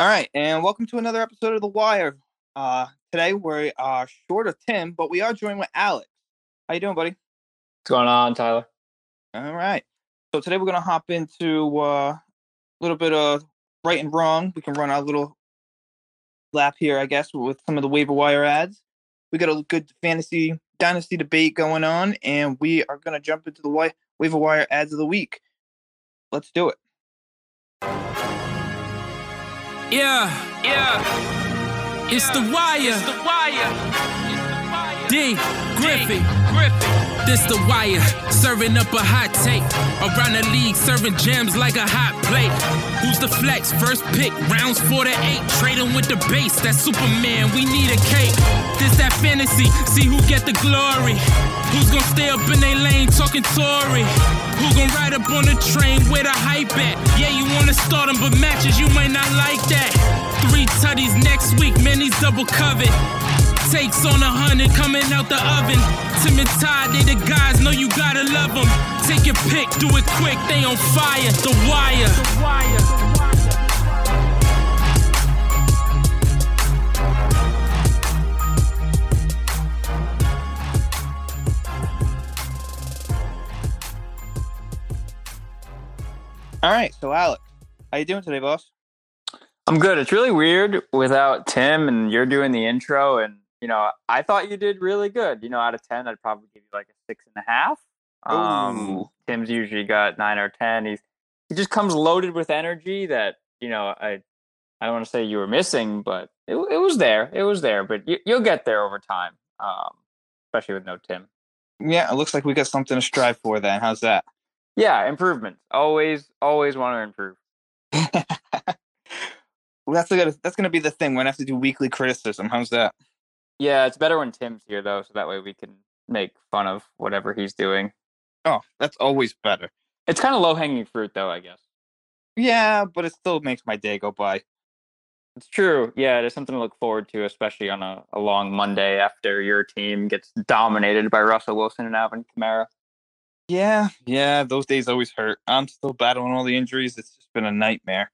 All right, and welcome to another episode of The Wire. Uh, today we are short of Tim, but we are joined with Alex. How you doing, buddy? What's going on, Tyler? All right. So today we're gonna hop into uh, a little bit of right and wrong. We can run our little lap here, I guess, with some of the waiver wire adds. We got a good fantasy dynasty debate going on, and we are gonna jump into the wi- waiver wire adds of the week. Let's do it. Yeah, yeah. It's the wire. It's the wire. D. Griffey. This the wire. Serving up a hot take. Around the league, serving gems like a hot plate. Who's the flex? First pick, rounds four to eight. Trading with the base. That's Superman. We need a cake. This that fantasy. See who get the glory. Who's gonna stay up in their lane talking Tory? Who gon' ride up on the train where the hype at? Yeah, you wanna start them, but matches you might not like that. Three tutties next week, man, these double covered. Takes on a hundred coming out the oven. Tim and Todd, they the guys, know you gotta love them. Take your pick, do it quick, they on fire. The wire. The wire. All right, so Alex, how you doing today, boss? I'm good. It's really weird without Tim and you're doing the intro. And, you know, I thought you did really good. You know, out of 10, I'd probably give you like a six and a half. Um, Ooh. Tim's usually got nine or 10. He's, he just comes loaded with energy that, you know, I, I don't want to say you were missing, but it, it was there. It was there, but you, you'll get there over time. Um, especially with no Tim. Yeah, it looks like we got something to strive for then. How's that? Yeah, improvements. Always, always want to improve. well, that's gonna that's gonna be the thing. We're gonna have to do weekly criticism. How's that? Yeah, it's better when Tim's here though, so that way we can make fun of whatever he's doing. Oh, that's always better. It's kind of low hanging fruit though, I guess. Yeah, but it still makes my day go by. It's true. Yeah, it is something to look forward to, especially on a, a long Monday after your team gets dominated by Russell Wilson and Alvin Kamara. Yeah, yeah, those days always hurt. I'm still battling all the injuries. It's just been a nightmare.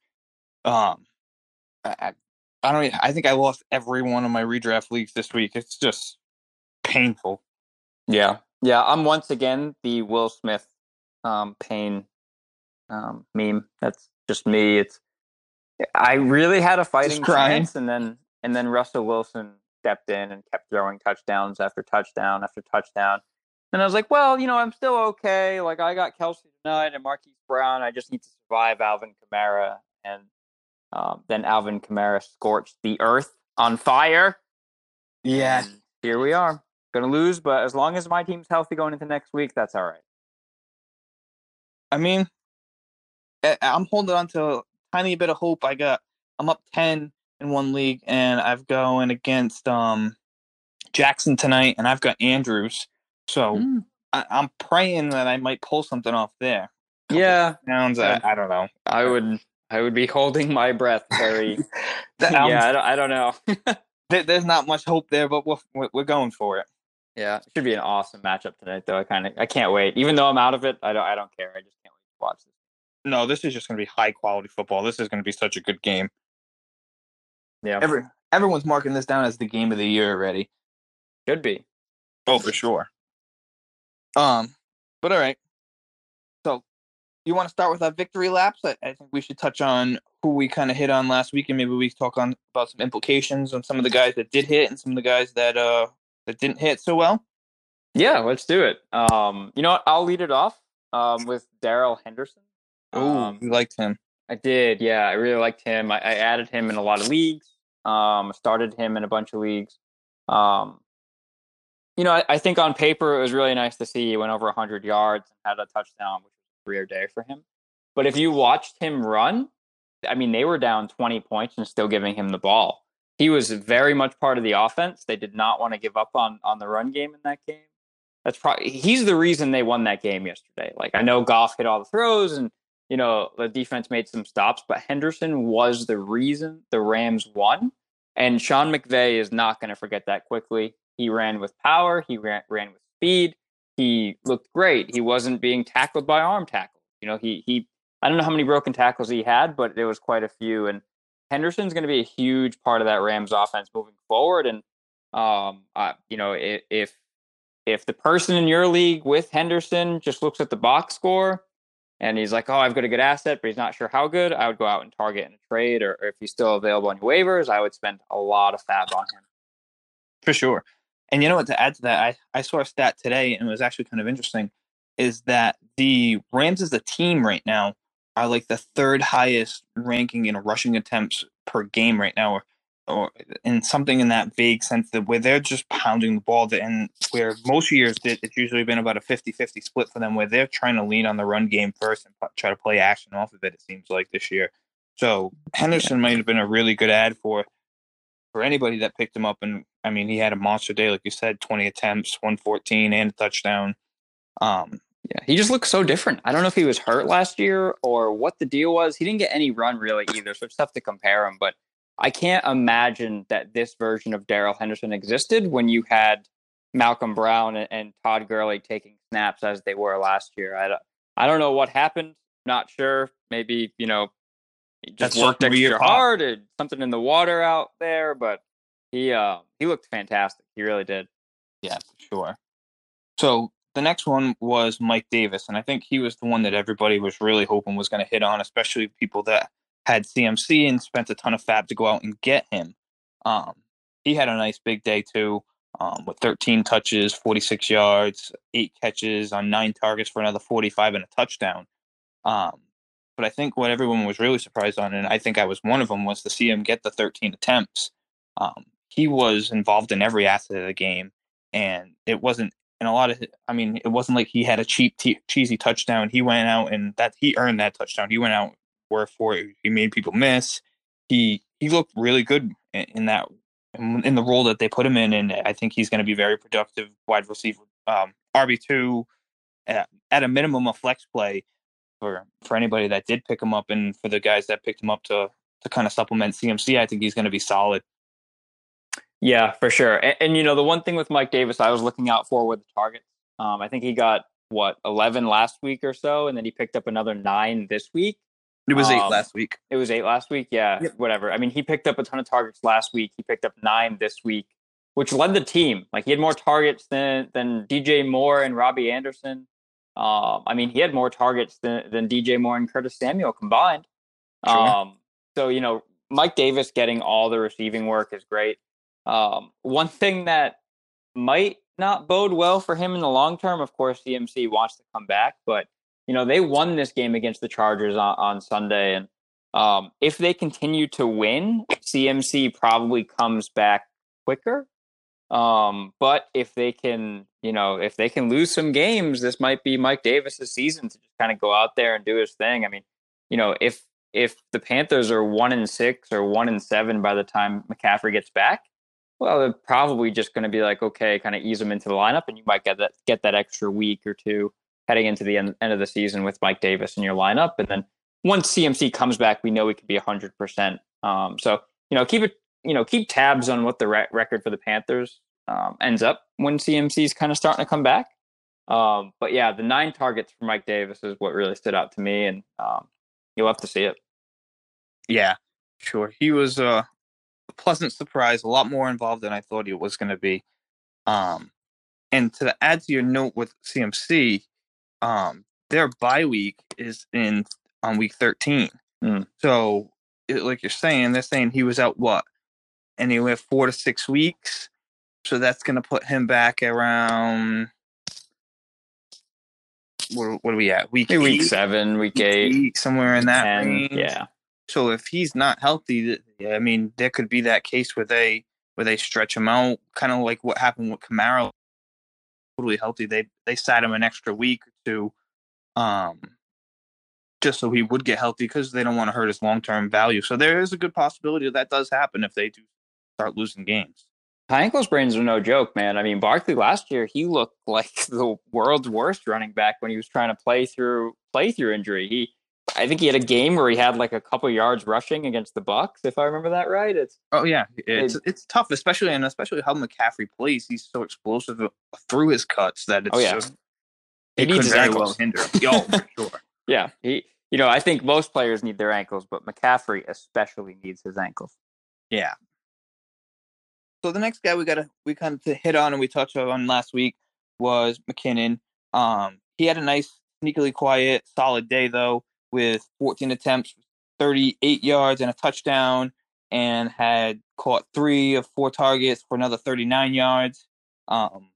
Um, I, I- don't. I think I lost every one of my redraft leagues this week. It's just painful. Yeah. Yeah, I'm once again the Will Smith um, pain um, meme. That's just me. It's I really had a fighting chance, and then and then Russell Wilson stepped in and kept throwing touchdowns after touchdown after touchdown. And I was like, well, you know, I'm still okay. Like I got Kelce tonight and Marquise Brown. I just need to survive Alvin Kamara, and um, then Alvin Kamara scorched the earth on fire. And here we are. Gonna lose, but as long as my team's healthy going into next week, that's all right. I mean, I'm holding on to a tiny bit of hope. I got. I'm up ten in one league, and I've going against um Jackson tonight, and I've got Andrews. So Mm. I, I'm praying that I might pull something off there. Yeah, Sounds. I, I don't know. I would. I would be holding my breath very. Yeah, I'm- don't, I don't know. there- there's not much hope there, but we're we're- going for it. yeah, it should be an awesome matchup tonight, though. I kind of, I can't wait. Even though I'm out of it, I don't, I don't care. I just can't wait to watch this. No, this is just going to be high quality football. This is going to be such a good game. Yeah, Every everyone's marking this down as the game of the year already. should be. Oh, for sure. Um, but all right. You want to start with our victory laps? I, I think we should touch on who we kind of hit on last week, and maybe we talk on about some implications on some of the guys that did hit and some of the guys that uh that didn't hit so well. Yeah, let's do it. Um, you know what? I'll lead it off. Um, with Darrell Henderson. Oh, Um, you liked him. I did, yeah. I really liked him. I, I added him in a lot of leagues. Um, started him in a bunch of leagues. Um, you know, I, I think on paper it was really nice to see he went over 100 yards and had a touchdown, which career day for him. But if you watched him run, I mean, they were down 20 points and still giving him the ball. He was very much part of the offense. They did not want to give up on on the run game in that game. That's probably he's the reason they won that game yesterday. Like I know Goff hit all the throws and you know, the defense made some stops, but Henderson was the reason the Rams won. And Sean McVay is not going to forget that quickly. He ran with power, he ran, ran with speed. He looked great. He wasn't being tackled by arm tackles. You know, he he I don't know how many broken tackles he had, but there was quite a few and Henderson's going to be a huge part of that Rams offense moving forward. And um, you know, if, if if the person in your league with Henderson just looks at the box score and he's like, "Oh, I've got a good asset," but he's not sure how good, I would go out and target in a trade, or, or if he's still available on your waivers, I would spend a lot of fab on him. For sure. And you know what? To add to that, I, I saw a stat today, and it was actually kind of interesting. Is that the Rams as a team right now are like the third highest ranking in rushing attempts per game right now, or, or in something in that vague sense that where they're just pounding the ball, and where most years it's usually been about a 50-50 split for them, where they're trying to lean on the run game first and try to play action off of it. It seems like this year. So Henderson might have been a really good add for for anybody that picked him up. And I mean, he had a monster day, like you said, 20 attempts, 114, and a touchdown. Um, yeah, he just looks so different. I don't know if he was hurt last year or what the deal was. He didn't get any run really either, so it's tough to compare him. But I can't imagine that this version of Darrell Henderson existed when you had Malcolm Brown and, and Todd Gurley taking snaps as they were last year. I don't, I don't know what happened. Not sure. Maybe you know just That's worked extra hard and something in the water out there, but he uh, he looked fantastic. He really did. Yeah, for sure. So the next one was Mike Davis, and I think he was the one that everybody was really hoping was going to hit on, especially people that had CMC and spent a ton of fab to go out and get him. Um, he had a nice big day too, um, with 13 touches, 46 yards, eight catches on nine targets for another 45 and a touchdown. Um, but I think what everyone was really surprised on, and I think I was one of them, was to see him get the 13 attempts. Um, he was involved in every asset of the game, and it wasn't in a lot of. I mean, it wasn't like he had a cheap, t- cheesy touchdown. He went out and that he earned that touchdown. He went out work for it. He made people miss. He he looked really good in, in that in the role that they put him in, and I think he's going to be very productive wide receiver, um, RB two, at, at a minimum a flex play for for anybody that did pick him up, and for the guys that picked him up to to kind of supplement CMC, I think he's going to be solid. Yeah, for sure. And, and, you know, the one thing with Mike Davis, I was looking out for with the targets. Um, I think he got what eleven last week or so, and then he picked up another nine this week. It was um, eight last week. It was eight last week. Yeah, yep. whatever. I mean, he picked up a ton of targets last week. He picked up nine this week, which led the team. Like he had more targets than than DJ Moore and Robbie Anderson. Um, I mean, he had more targets than, than DJ Moore and Curtis Samuel combined. Sure. Um, so, you know, Mike Davis getting all the receiving work is great. Um, one thing that might not bode well for him in the long term, of course, CMC wants to come back, but, you know, they won this game against the Chargers on, on Sunday. And um, if they continue to win, CMC probably comes back quicker. Um, but if they can, you know, if they can lose some games, this might be Mike Davis's season to just kind of go out there and do his thing. I mean, you know, if if the Panthers are one and six or one and seven by the time McCaffrey gets back, well, they're probably just going to be like, okay, kind of ease them into the lineup, and you might get that get that extra week or two heading into the end, end of the season with Mike Davis in your lineup, and then once CMC comes back, we know we could be hundred percent. um. So you know, keep it you know keep tabs on what the re- record for the Panthers um, ends up when CMC is kind of starting to come back. Um, but yeah, the nine targets for Mike Davis is what really stood out to me, and um, you'll have to see it. Yeah, sure. He was uh, a pleasant surprise, a lot more involved than I thought he was going to be. Um, and to add to your note with CMC, um, their bye week is in on week 13. Mm. So, it, like you're saying, they're saying he was out what anywhere four to six weeks. So that's going to put him back around. What, what are we at? Week week seven, week, eight, eight, somewhere in that 10, range. Yeah. So if he's not healthy, I mean, there could be that case where they where they stretch him out, kind of like what happened with Kamara. Totally healthy, they they sat him an extra week or two, um, just so he would get healthy because they don't want to hurt his long term value. So there is a good possibility that, that does happen if they do start losing games high ankle sprains are no joke, man. I mean, Barkley last year he looked like the world's worst running back when he was trying to play through play through injury. He, I think he had a game where he had like a couple yards rushing against the Bucks, if I remember that right. It's oh yeah, it's it, it's tough, especially and especially how McCaffrey plays. He's so explosive through his cuts that it's oh yeah, just, it, it needs could very well hinder. Oh, for sure. Yeah, he you know, I think most players need their ankles, but McCaffrey especially needs his ankles. Yeah. So the next guy we got to we kind of to hit on and we touched on last week was McKinnon. Um, he had a nice, sneakily quiet, solid day though, with 14 attempts, 38 yards and a touchdown, and had caught three of four targets for another 39 yards. Um,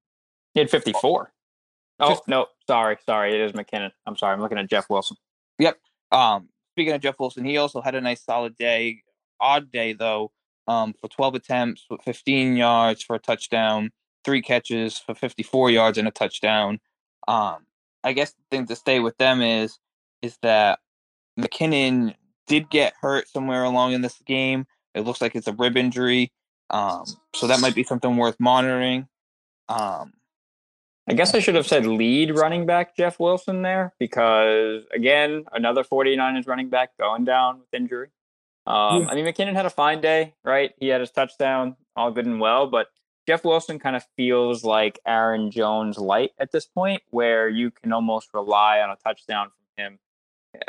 he had 54. Oh no, sorry, sorry, it is McKinnon. I'm sorry, I'm looking at Jeff Wilson. Yep. Um, speaking of Jeff Wilson, he also had a nice solid day. Odd day though, um, for 12 attempts with 15 yards for a touchdown, three catches for 54 yards and a touchdown. Um, I guess the thing to stay with them is is that McKinnon did get hurt somewhere along in this game. It looks like it's a rib injury, um, so that might be something worth monitoring. Um, I guess I should have said lead running back Jeff Wilson there because again, another 49ers running back going down with injury. Um, I mean, McKinnon had a fine day, right? He had his touchdown, all good and well, but Jeff Wilson kind of feels like Aaron Jones light at this point, where you can almost rely on a touchdown from him.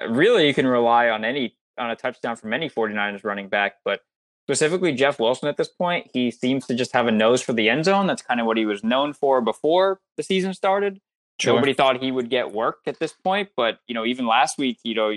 Really, you can rely on any on a touchdown from any 49ers running back, but specifically Jeff Wilson at this point, he seems to just have a nose for the end zone. That's kind of what he was known for before the season started. Sure. Nobody thought he would get work at this point, but you know, even last week, you know,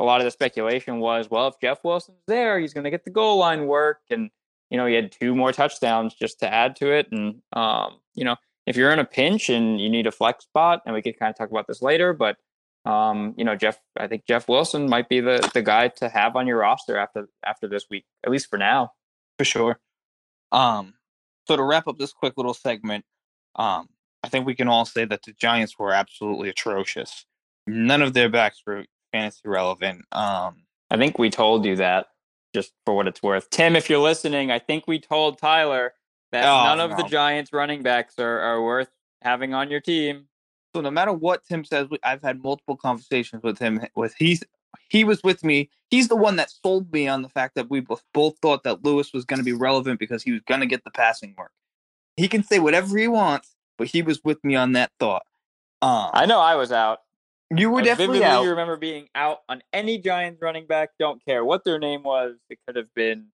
a lot of the speculation was, well, if Jeff Wilson's there, he's going to get the goal line work, and you know, he had two more touchdowns just to add to it. And um, you know, if you're in a pinch and you need a flex spot, and we could kind of talk about this later, but um, you know, Jeff, I think Jeff Wilson might be the the guy to have on your roster after after this week, at least for now. For sure. Um, so to wrap up this quick little segment, um, I think we can all say that the Giants were absolutely atrocious. None of their backs were fantasy relevant. Um, I think we told you that just for what it's worth. Tim, if you're listening, I think we told Tyler that oh, none of no. the Giants running backs are, are worth having on your team. So no matter what Tim says, I've had multiple conversations with him. With he's he was with me. He's the one that sold me on the fact that we both both thought that Lewis was going to be relevant because he was going to get the passing work. He can say whatever he wants, but he was with me on that thought. Um, I know I was out. You were I definitely out. remember being out on any Giants running back. Don't care what their name was. It could have been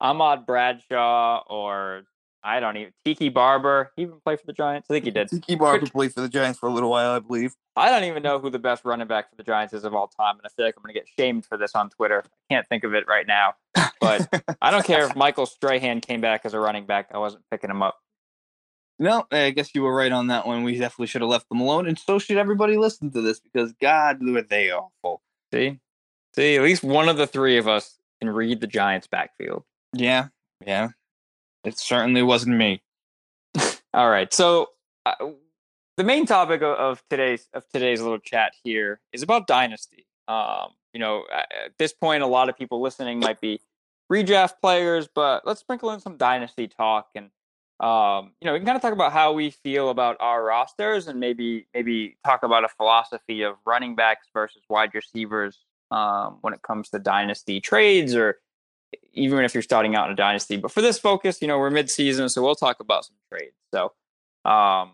Ahmad Bradshaw or I don't even Tiki Barber. He even played for the Giants. I think he did. Tiki Barber played for the Giants for a little while, I believe. I don't even know who the best running back for the Giants is of all time, and I feel like I'm going to get shamed for this on Twitter. I can't think of it right now, but I don't care if Michael Strahan came back as a running back. I wasn't picking him up. No, I guess you were right on that one. We definitely should have left them alone, and so should everybody listen to this because God, were they awful. See, see, at least one of the three of us can read the Giants' backfield. Yeah, yeah. It certainly wasn't me. All right. So uh, the main topic of, of, today's of today's little chat here is about dynasty. Um, you know, at this point, a lot of people listening might be redraft players, but let's sprinkle in some dynasty talk and. Um, you know, we can kind of talk about how we feel about our rosters and maybe maybe talk about a philosophy of running backs versus wide receivers um, when it comes to dynasty trades or even if you're starting out in a dynasty. But for this focus, you know, we're mid-season, so we'll talk about some trades. So, um,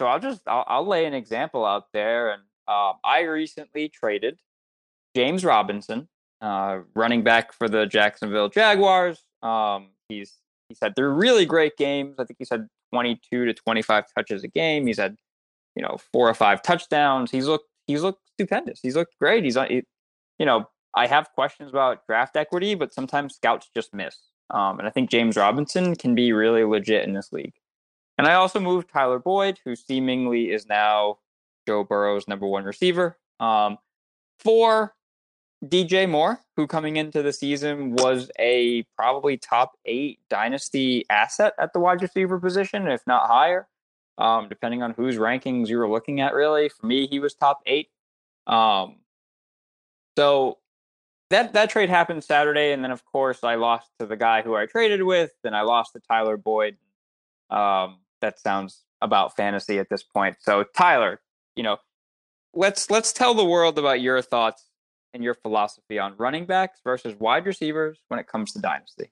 so I'll just I'll, I'll lay an example out there, and uh, I recently traded James Robinson, uh, running back for the Jacksonville Jaguars. Um, he's he's had three really great games. I think he's had 22 to 25 touches a game. He's had you know four or five touchdowns. He's looked he's looked stupendous. He's looked great. He's on. He, you know, I have questions about draft equity, but sometimes scouts just miss. Um, and I think James Robinson can be really legit in this league. And I also moved Tyler Boyd, who seemingly is now Joe Burrow's number one receiver, um, for DJ Moore, who coming into the season was a probably top eight dynasty asset at the wide receiver position, if not higher, um, depending on whose rankings you were looking at. Really, for me, he was top eight. Um, so that that trade happened Saturday, and then of course I lost to the guy who I traded with, and I lost to Tyler Boyd. Um, that sounds about fantasy at this point. So Tyler, you know, let's let's tell the world about your thoughts and your philosophy on running backs versus wide receivers when it comes to dynasty.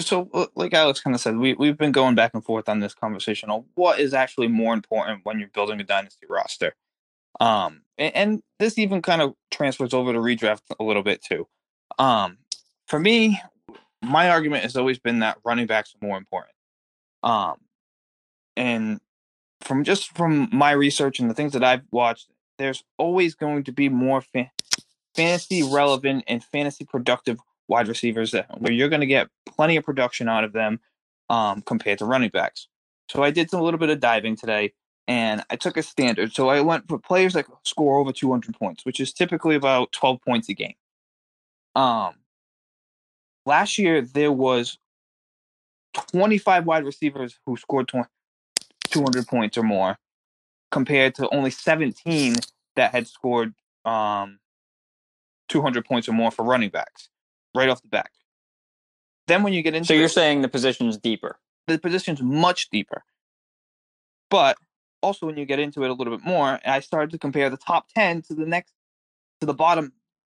So, uh, like Alex kind of said, we we've been going back and forth on this conversation on what is actually more important when you're building a dynasty roster. Um, and, and this even kind of transfers over to redraft a little bit too. Um, for me, my argument has always been that running backs are more important. Um, and from just from my research and the things that I've watched, there's always going to be more fantasy relevant and fantasy productive wide receivers where you're going to get plenty of production out of them um, compared to running backs. So I did some, a little bit of diving today, and I took a standard. So I went for players that score over 200 points, which is typically about 12 points a game. Um, last year there was 25 wide receivers who scored 200 points or more, compared to only 17 that had scored um, 200 points or more for running backs right off the bat. Then when you get into So you're it, saying the position's deeper. the position's much deeper. But also when you get into it a little bit more, I started to compare the top 10 to the next to the bottom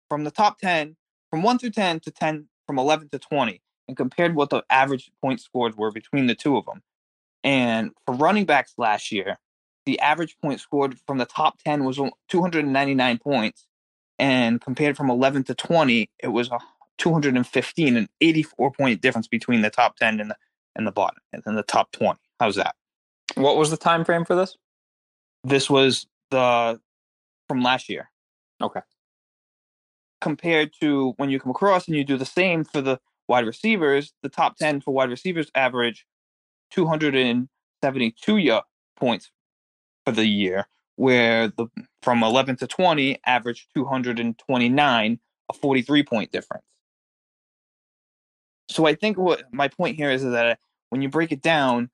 from the top 10 from 1 through 10 to 10 from 11 to 20 and compared what the average point scores were between the two of them. And for running backs last year, the average point scored from the top 10 was 299 points and compared from 11 to 20 it was a 215 an 84 point difference between the top 10 and the and the bottom and then the top 20 how's that What was the time frame for this? this was the from last year Okay. compared to when you come across and you do the same for the wide receivers the top 10 for wide receivers average 272 points for the year where the from 11 to 20 averaged 229 a 43 point difference. So i think what my point here is, is that when you break it down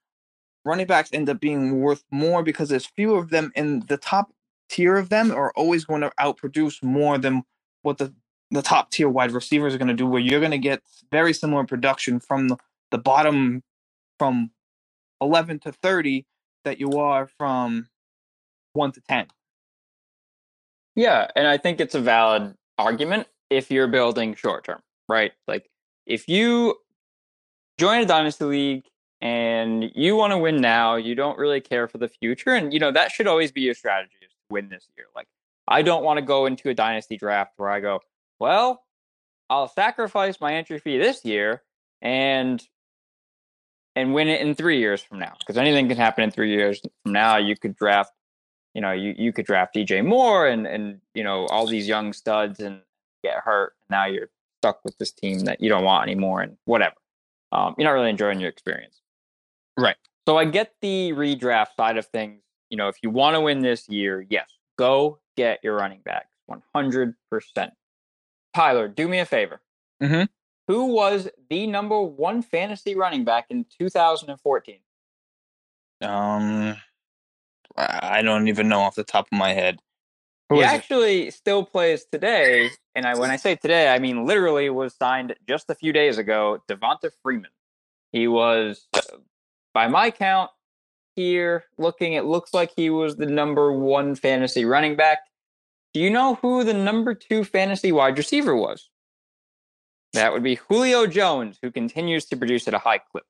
running backs end up being worth more because there's fewer of them and the top tier of them are always going to outproduce more than what the the top tier wide receivers are going to do where you're going to get very similar production from the, the bottom from 11 to 30 that you are from 1 to 10 Yeah, and I think it's a valid argument if you're building short term, right? Like if you join a dynasty league and you want to win now, you don't really care for the future, and you know that should always be your strategy is to win this year. Like I don't want to go into a dynasty draft where I go, well, I'll sacrifice my entry fee this year and and win it in three years from now because anything can happen in three years from now. You could draft you know, you, you could draft DJ Moore and, and, you know, all these young studs and get hurt. Now you're stuck with this team that you don't want anymore and whatever. Um, you're not really enjoying your experience. Right. So I get the redraft side of things. You know, if you want to win this year, yes, go get your running backs 100%. Tyler, do me a favor. Mhm. Who was the number one fantasy running back in 2014? um i don't even know off the top of my head Who he is it? actually still plays today, and I when I say today, I mean literally was signed just a few days ago. Devonta Freeman. He was, uh, by my count, here looking. It looks like he was the number one fantasy running back. Do you know who the number two fantasy wide receiver was? That would be Julio Jones, who continues to produce at a high clip.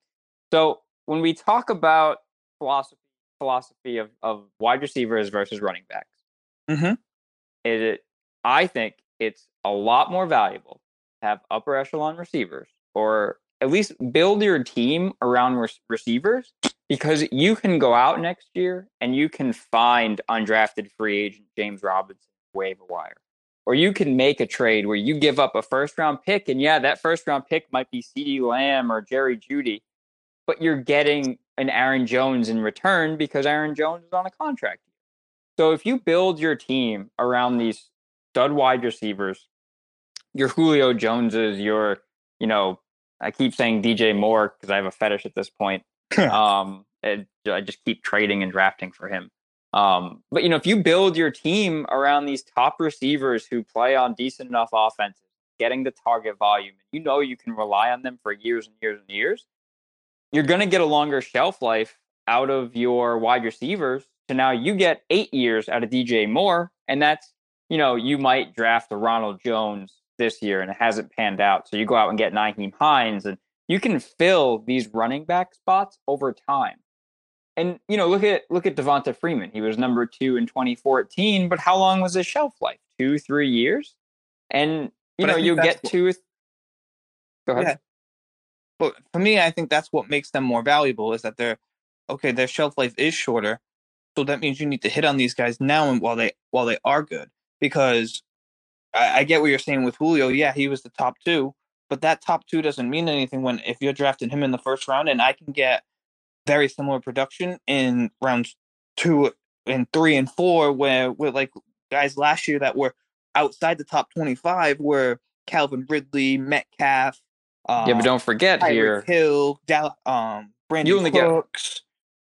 So when we talk about philosophy philosophy of, of wide receivers versus running backs, Mhm. it I think it's a lot more valuable to have upper echelon receivers, or at least build your team around re- receivers, because you can go out next year and you can find undrafted free agent James Robinson waiver wire. Or you can make a trade where you give up a first round pick, and yeah, that first round pick might be CeeDee Lamb or Jerry Jeudy, but you're getting an Aaron Jones in return because Aaron Jones is on a contract. So if you build your team around these stud wide receivers, your Julio Joneses, your, you know, I keep saying DJ Moore because I have a fetish at this point. um, and I just keep trading and drafting for him. Um, but you know, if you build your team around these top receivers who play on decent enough offenses, getting the target volume, and you know you can rely on them for years and years and years, you're going to get a longer shelf life out of your wide receivers. So now you get eight years out of DJ Moore, and that's you know you might draft a Ronald Jones this year and it hasn't panned out, so you go out and get Nyheim Hines, and you can fill these running back spots over time. And you know, look at look at Devonta Freeman. He was number two in 2014, but how long was his shelf life? Two, three years. And you But know, you get two. Go ahead. Yeah. But for me, I think that's what makes them more valuable is that they're okay. Their shelf life is shorter, so that means you need to hit on these guys now and while they while they are good. Because I, I get what you're saying with Julio. Yeah, he was the top two, but that top two doesn't mean anything when if you're drafting him in the first round, and I can get very similar production in rounds two and three and four, where we're like guys last year that were outside the top 25 were Calvin Ridley, Metcalf. Uh, yeah, but don't forget here, Tyreek Hill, Dal- um, Brandon You only get-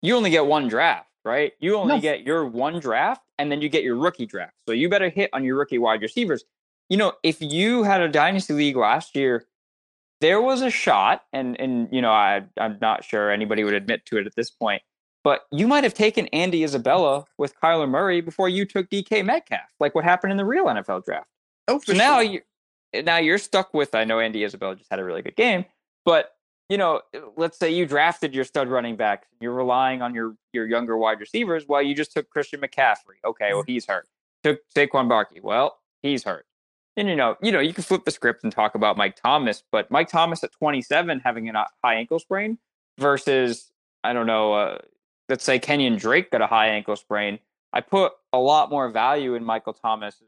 you only get one draft, right? You only No. get your one draft and then you get your rookie draft. So you better hit on your rookie wide receivers. You know, if you had a dynasty league last year, there was a shot, and and you know, I I'm not sure anybody would admit to it at this point, but you might have taken Andy Isabella with Kyler Murray before you took DK Metcalf, like what happened in the real NFL draft. Oh, So now you now you're stuck with I know Andy Isabella just had a really good game, but you know, let's say you drafted your stud running back, you're relying on your your younger wide receivers while you just took Christian McCaffrey. Okay, well he's hurt. Took Saquon Barkley. Well, he's hurt. And you know, you know, you can flip the script and talk about Mike Thomas, but Mike Thomas at 27 having a high ankle sprain versus I don't know, uh, let's say Kenyon Drake got a high ankle sprain. I put a lot more value in Michael Thomas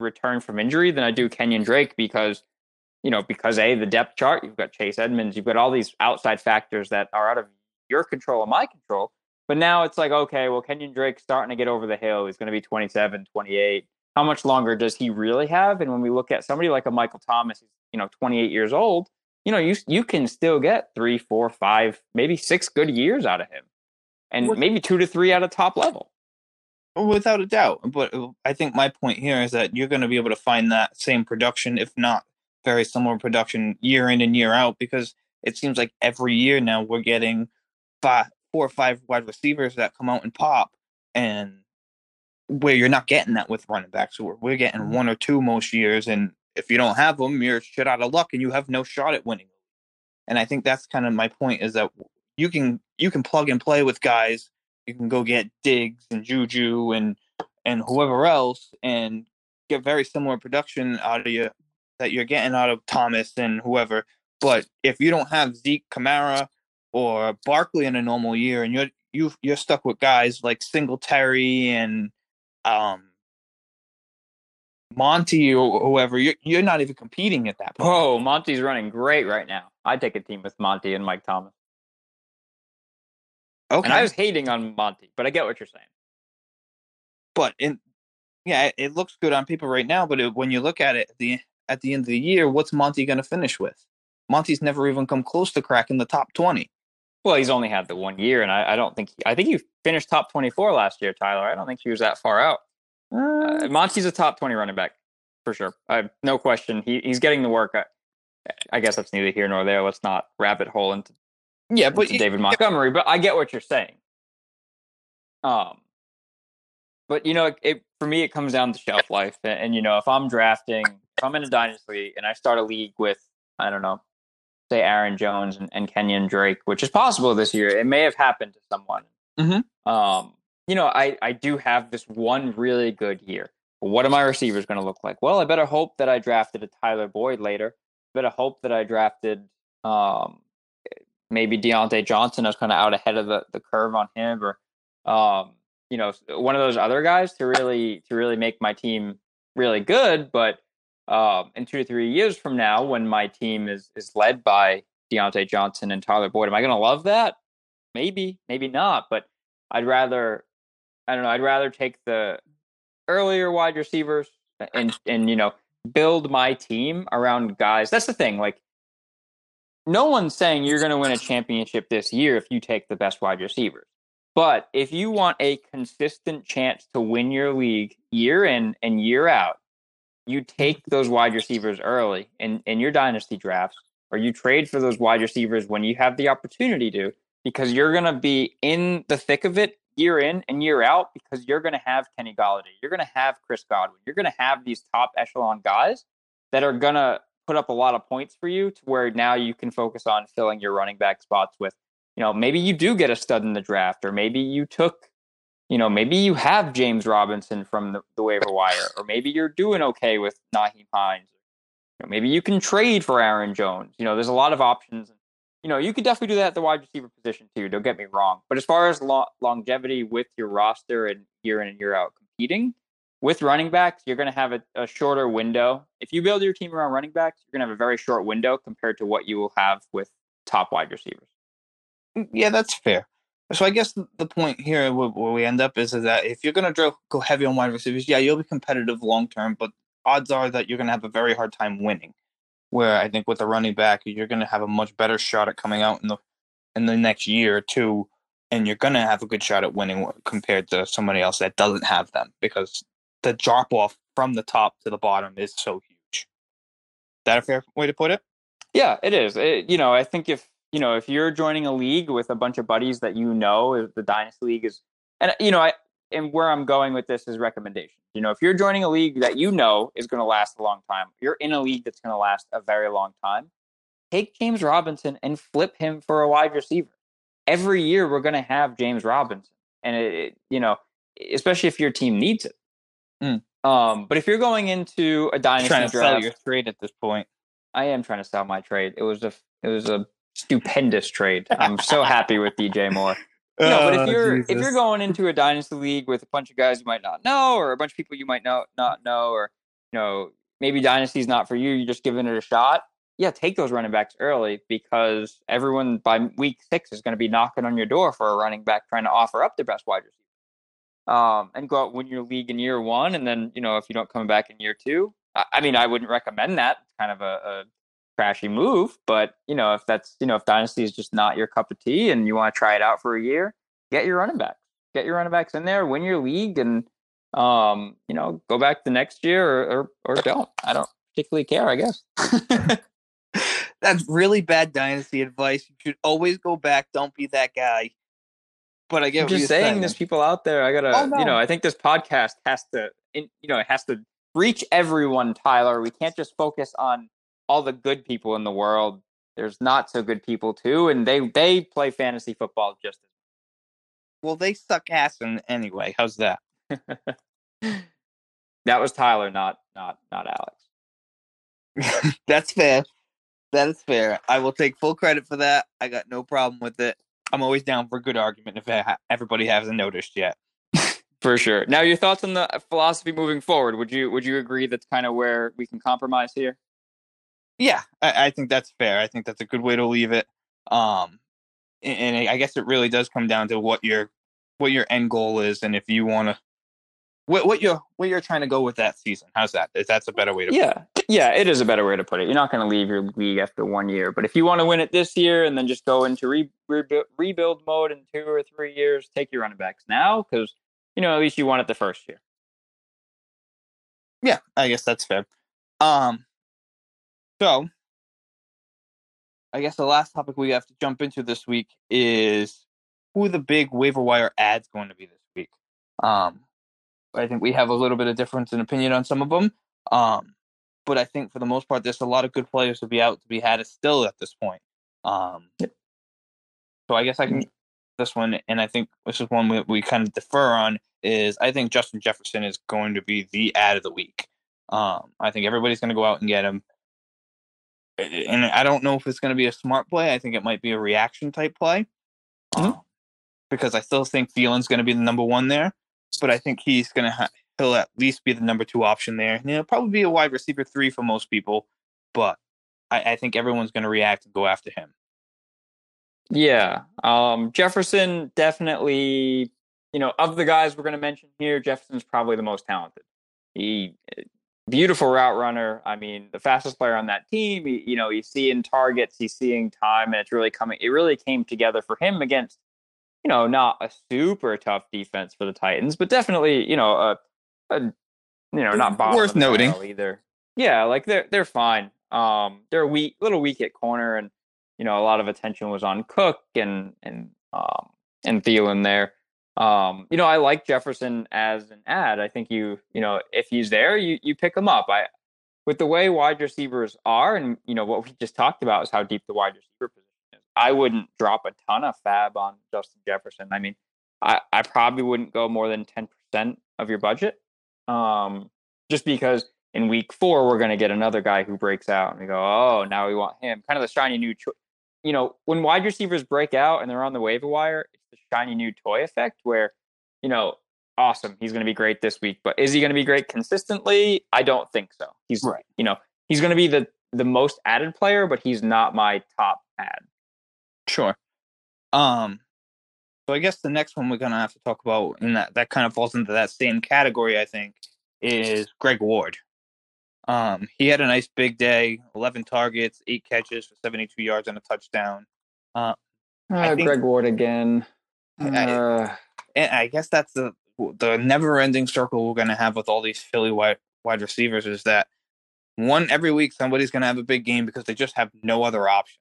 return from injury than I do Kenyon Drake because, you know, because a the depth chart, you've got Chase Edmonds, you've got all these outside factors that are out of your control and my control. But now it's like, okay, well, Kenyon Drake's starting to get over the hill. He's going to be 27, 28. How much longer does he really have? And when we look at somebody like a Michael Thomas, who's, you know, 28 years old, you know, you you can still get three, four, five, maybe six good years out of him, and maybe two to three at a top level. Without a doubt. But uh, I think my point here is that you're going to be able to find that same production, if not very similar production, year in and year out, because it seems like every year now we're getting five, four or five wide receivers that come out and pop, and where you're not getting that with running backs. We're, we're getting one or two most years, and if you don't have them, you're shit out of luck, and you have no shot at winning. And I think that's kind of my point is that you can you can plug and play with guys you can go get Diggs and Juju and and whoever else and get very similar production out of you that you're getting out of Thomas and whoever. But if you don't have Zeke, Kamara, or Barkley in a normal year, and you're you you're stuck with guys like Singletary and um Monty or whoever, you're you're not even competing at that point. Whoa, Monty's running great right now. I'd take a team with Monty and Mike Thomas. Okay, And I was hating on Monty, but I get what you're saying. but in yeah, it, it looks good on paper right now. But it, when you look at it at the at the end of the year, what's Monty going to finish with? Monty's never even come close to cracking the top twenty. Well, he's only had the one year, and I, I don't think he, I think he finished top 24 last year, Tyler. I don't think he was that far out. Uh, Monty's a top 20 running back for sure. I, no question. He, he's getting the work. I, I guess that's neither here nor there. Let's not rabbit hole into, yeah, but David Montgomery, but I get what you're saying. Um, but you know, it, it for me it comes down to shelf life, and, and you know, if I'm drafting, if I'm in a dynasty and I start a league with, I don't know, say Aaron Jones and, and Kenyon Drake, which is possible this year. It may have happened to someone. Mhm. Um, you know, I, I do have this one really good year. What are my receivers going to look like? Well, I better hope that I drafted a Tyler Boyd later. Better hope that I drafted um, maybe Diontae Johnson. I was kind of out ahead of the, the curve on him, or um, you know, one of those other guys to really to really make my team really good. But um, in two to three years from now, when my team is is led by Diontae Johnson and Tyler Boyd, am I going to love that? Maybe, maybe not. But I'd rather, I don't know, I'd rather take the earlier wide receivers and and you know build my team around guys. That's the thing. Like, no one's saying you're going to win a championship this year if you take the best wide receivers. But if you want a consistent chance to win your league year in and year out, you take those wide receivers early in, in your dynasty drafts, or you trade for those wide receivers when you have the opportunity to, because you're going to be in the thick of it year in and year out, because you're going to have Kenny Golladay, you're going to have Chris Godwin, you're going to have these top echelon guys that are going to put up a lot of points for you to where now you can focus on filling your running back spots with you know, maybe you do get a stud in the draft, or maybe you took, you know, maybe you have James Robinson from the, the waiver wire, or maybe you're doing okay with Nyheim Hines. You know, maybe you can trade for Aaron Jones. You know, there's a lot of options. You know, you could definitely do that at the wide receiver position too. Don't get me wrong. But as far as lo- longevity with your roster and year in and year out competing, with running backs, you're going to have a, a, shorter window. If you build your team around running backs, you're going to have a very short window compared to what you will have with top wide receivers. Mm, yeah, that's fair. So I guess the point here where we end up is, that if you're going to go heavy on wide receivers, yeah, you'll be competitive long term, but odds are that you're going to have a very hard time winning. Where I think with the running back, you're going to have a much better shot at coming out in the in the next year or two, and you're going to have a good shot at winning compared to somebody else that doesn't have them because the drop off from the top to the bottom is so huge. Is that a fair way to put it? Yeah, it is. It, you know, I think if you know if you're joining a league with a bunch of buddies that you know, the dynasty league is, and you know, I and where I'm going with this is recommendation. You know, if you're joining a league that you know is going to last a long time, you're in a league that's going to last a very long time. Take James Robinson and flip him for a wide receiver. Every year we're going to have James Robinson, and it, it, you know, especially if your team needs it. Mm. Um, but if you're going into a dynasty trying to draft, sell your trade at this point, I am trying to sell my trade. It was a it was a stupendous trade. I'm so happy with DJ Moore. You know, but if oh, you're if you're going into a dynasty league with a bunch of guys you might not know, or a bunch of people you might know not know, or you know maybe dynasty's not for you, you're just giving it a shot. Yeah, take those running backs early because everyone by week six is going to be knocking on your door for a running back trying to offer up the best wide receiver um, and go out win your league in year one, and then you know if you don't come back in year two, I, I mean I wouldn't recommend that. It's kind of a, a trashy move, but you know if that's you know if dynasty is just not your cup of tea and you want to try it out for a year, get your running backs, get your running backs in there, win your league, and um, you know go back the next year or or, or don't. I don't particularly care, I guess. That's really bad dynasty advice. You should always go back. Don't be that guy. But I get I'm just saying, saying, there's people out there. I gotta, oh, no. you know, I think this podcast has to, you know, it has to reach everyone. Tyler, we can't just focus on all the good people in the world. There's not so good people too, and they they play fantasy football just as well. They suck ass in, anyway. How's that? that was Tyler, not not not Alex. That's fair. That is fair. I will take full credit for that. I got no problem with it. I'm always down for a good argument if everybody hasn't noticed yet. for sure. Now, your thoughts on the philosophy moving forward? Would you would you agree that's kind of where we can compromise here? Yeah, I, I think that's fair. I think that's a good way to leave it. Um, and, and I guess it really does come down to what your what your end goal is, and if you want to what what you're what you're trying to go with that season. How's that? Is that's a better way to yeah yeah it is a better way to put it. You're not going to leave your league after one year, but if you want to win it this year and then just go into re, rebuild, mode in two or three years, take your running backs now because you know at least you won it the first year. Yeah, I guess that's fair. Um, so I guess the last topic we have to jump into this week is who the big waiver wire adds going to be this week. Um, I think we have a little bit of difference in opinion on some of them. Um, but I think for the most part, there's a lot of good players to be out to be had still at this point. Um, so I guess I can mm. this one, and I think this is one we, we kind of defer on. Is I think Justin Jefferson is going to be the add of the week. Um, I think everybody's going to go out and get him, and I don't know if it's going to be a smart play. I think it might be a reaction type play, mm-hmm. um, because I still think Thielen's going to be the number one there but I think he's going to ha- he'll at least be the number two option there. You know, probably be a wide receiver three for most people, but I, I think everyone's going to react and go after him. Yeah, um, Jefferson definitely. You know, of the guys we're going to mention here, Jefferson's probably the most talented. He beautiful route runner. I mean, the fastest player on that team. He, you know, he's seeing targets, he's seeing time, and it's really coming. It really came together for him against you know, not a super tough defense for the Titans, but definitely, you know, a, a you know, not worth noting either. Yeah, like they're they're fine. Um, they're weak, little weak at corner, and you know, a lot of attention was on Cook and and um and Thielen there. Um, you know, I like Jefferson as an add. I think you, you know, if he's there, you you pick him up. I with the way wide receivers are, and you know what we just talked about is how deep the wide receiver position is. I wouldn't drop a ton of fab on Justin Jefferson. I mean, I, I probably wouldn't go more than 10% of your budget. Um, just because in week four, we're going to get another guy who breaks out and we go, oh, now we want him. Kind of the shiny new, cho- you know, when wide receivers break out and they're on the waiver wire, it's the shiny new toy effect where, you know, awesome, he's going to be great this week, but is he going to be great consistently? I don't think so. He's, Right. you know, he's going to be the, the most added player, but he's not my top add. Sure. Um, so I guess the next one we're gonna have to talk about, and that that kind of falls into that same category, I think, is Greg Ward. Um, he had a nice big day, eleven targets, eight catches for seventy-two yards and a touchdown. Uh, Uh, think- Greg Ward again. I- Uh, and I guess that's the the never-ending circle we're gonna have with all these Philly wide wide receivers is that one every week somebody's gonna have a big game because they just have no other option.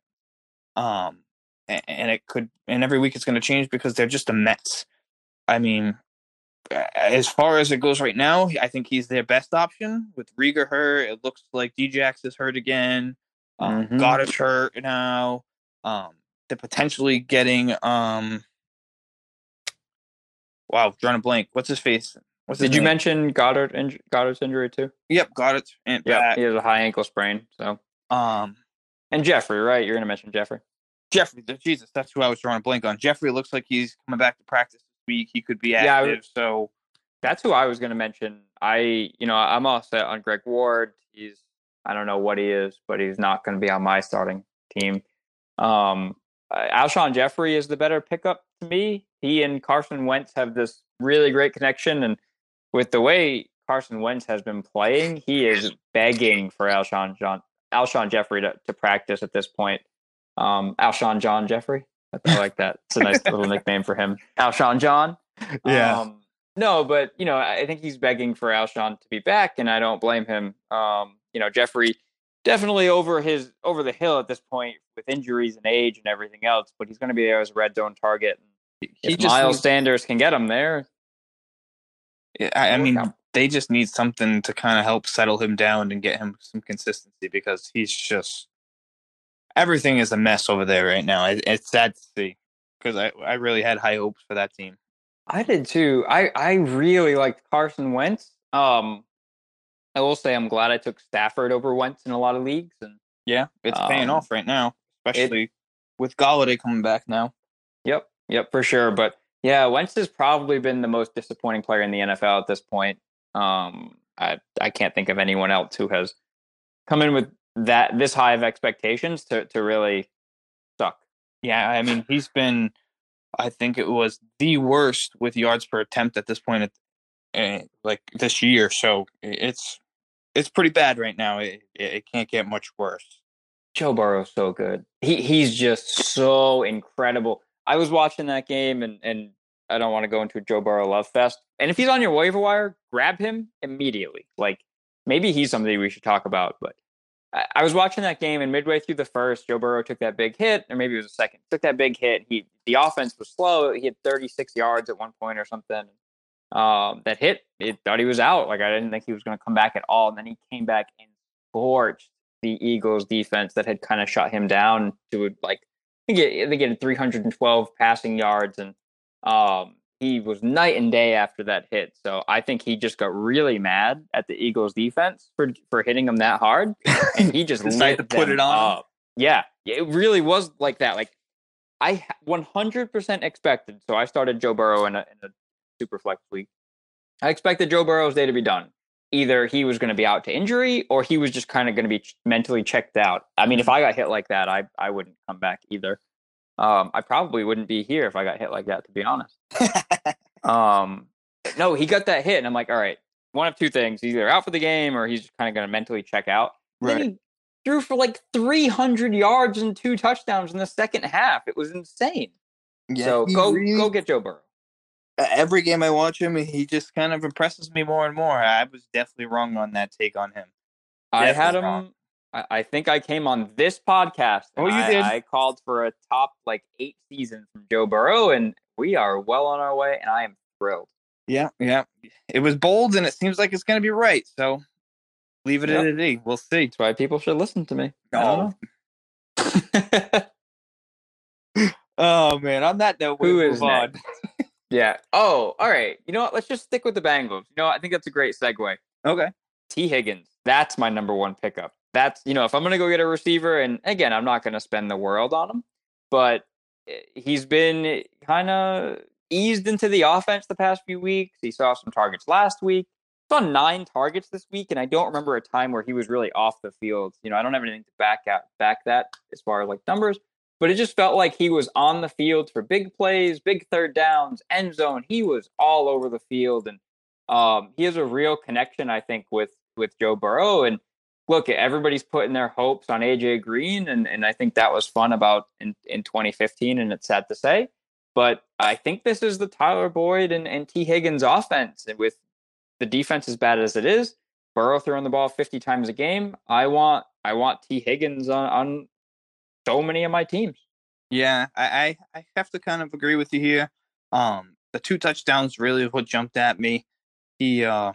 Um, and it could, and every week it's gonna change because they're just a mess. I mean, as far as it goes right now, I think he's their best option with Reagor hurt. It looks like Djax is hurt again. Um, Mhm. Goedert's hurt now. Um, they're potentially getting um. Wow, drawing a blank. What's his face? What's his did you name? mention Goedert inj- Goedert's injury too? Yep, Goedert and Yeah, he has a high ankle sprain. So, Um, and Jeffery, right? You're going to mention Jeffery. Jeffery. Jesus, that's who I was drawing a blank on. Jeffery looks like he's coming back to practice this week. He could be Yeah, active. would- so That's who I was going to mention. I, you know, I'm all set on Greg Ward. He's, I don't know what he is, but he's not going to be on my starting team. Um, uh, Alshon Jeffery is the better pickup to me. He and Carson Wentz have this really great connection, and with the way Carson Wentz has been playing, he is begging for Alshon John Alshon Jeffery to, to practice at this point. Um, Alshon John Jeffery, I, like that. It's a nice little nickname for him. Alshon John. Yeah. Um, no, but you know, I think he's begging for Alshon to be back, and I don't blame him. Um, you know, Jeffery definitely over his over the hill at this point with injuries and age and everything else, but he's going to be there as a red zone target. he If just. Miles needs- Sanders can get him there, I, I mean, they just need something to kind of help settle him down and get him some consistency because he's just everything is a mess over there right now. It, it's sad to see because I I really had high hopes for that team. I did too. I I really liked Carson Wentz. Um, I will say I'm glad I took Stafford over Wentz in a lot of leagues, and Yeah, it's paying Um, off right now, especially with Golladay coming back now. Yep, yep, for sure. But yeah, Wentz has probably been the most disappointing player in the NFL at this point. Um, I I can't think of anyone else who has come in with that this high of expectations to to really suck. Yeah, I mean he's been. I think it was the worst with yards per attempt at this point, at, uh, like this year. So it's it's pretty bad right now. It, it can't get much worse. Joe Burrow's so good. He he's just so incredible. I was watching that game and and I don't want to go into a Joe Burrow love fest. And if he's on your waiver wire, grab him immediately. Like maybe he's somebody we should talk about. But I, was watching that game and midway through the first, Joe Burrow took that big hit, or maybe it was a second. Took that big hit. He the offense was slow. He had 36 yards at one point or something. Um, that hit, it thought he was out. Like I didn't think he was going to come back at all. And then he came back and scorched the Eagles defense that had kind of shut him down to like I think they get 312 passing yards and um he was night and day after that hit. So I think he just got really mad at the Eagles defense for for hitting him that hard and he just lit to put them it on up. Yeah, it really was like that. Like I 100% expected. So I started Joe Burrow in a, in a super flex league. I expected Joe Burrow's day to be done. Either he was going to be out to injury or he was just kind of going to be mentally checked out. I mean, if I got hit like that, I, I wouldn't come back either. Um, I probably wouldn't be here if I got hit like that, to be honest. Um, no, he got that hit, and I'm like, all right, one of two things: he's either out for the game or he's just kind of going to mentally check out. Then Right. he threw for like 300 yards and two touchdowns in the second half. It was insane. so go really- go get Joe Burrow. every game I watch him, he just kind of impresses me more and more. I was definitely wrong on that take on him. I had him. wrong. I, I think I came on this podcast. Oh, you I, did. I called for a top like eight season from Joe Burrow, and we are well on our way, and I am thrilled. Yeah, yeah. It was bold, and it seems like it's going to be right. So leave it Yep. at a D. We'll see. That's why people should listen to me. No. Oh man, on that note, Who is on. Yeah. Oh, all right. You know what? Let's just stick with the Bengals. You know, what? I think that's a great segue. Okay. Tee Higgins. That's my number one pickup. That's you know, if I'm gonna go get a receiver, and again, I'm not gonna spend the world on him, but eh, he's been kind of eased into the offense the past few weeks. He saw some targets last week. Saw nine targets this week, and I don't remember a time where he was really off the field. You know, I don't have anything to back out back that as far as like numbers, but it just felt like he was on the field for big plays, big third downs, end zone. He was all over the field, and um, he has a real connection, I think, with with Joe Burrow. And look, everybody's putting their hopes on AJ Green, and and I think that was fun about in in 2015, and it's sad to say. But I think this is the Tyler Boyd and, and Tee Higgins offense. And with the defense as bad as it is, Burrow throwing the ball 50 times a game, I want I want Tee Higgins on, on so many of my teams. Yeah, I, I I have to kind of agree with you here. Um, the two touchdowns really what jumped at me. He uh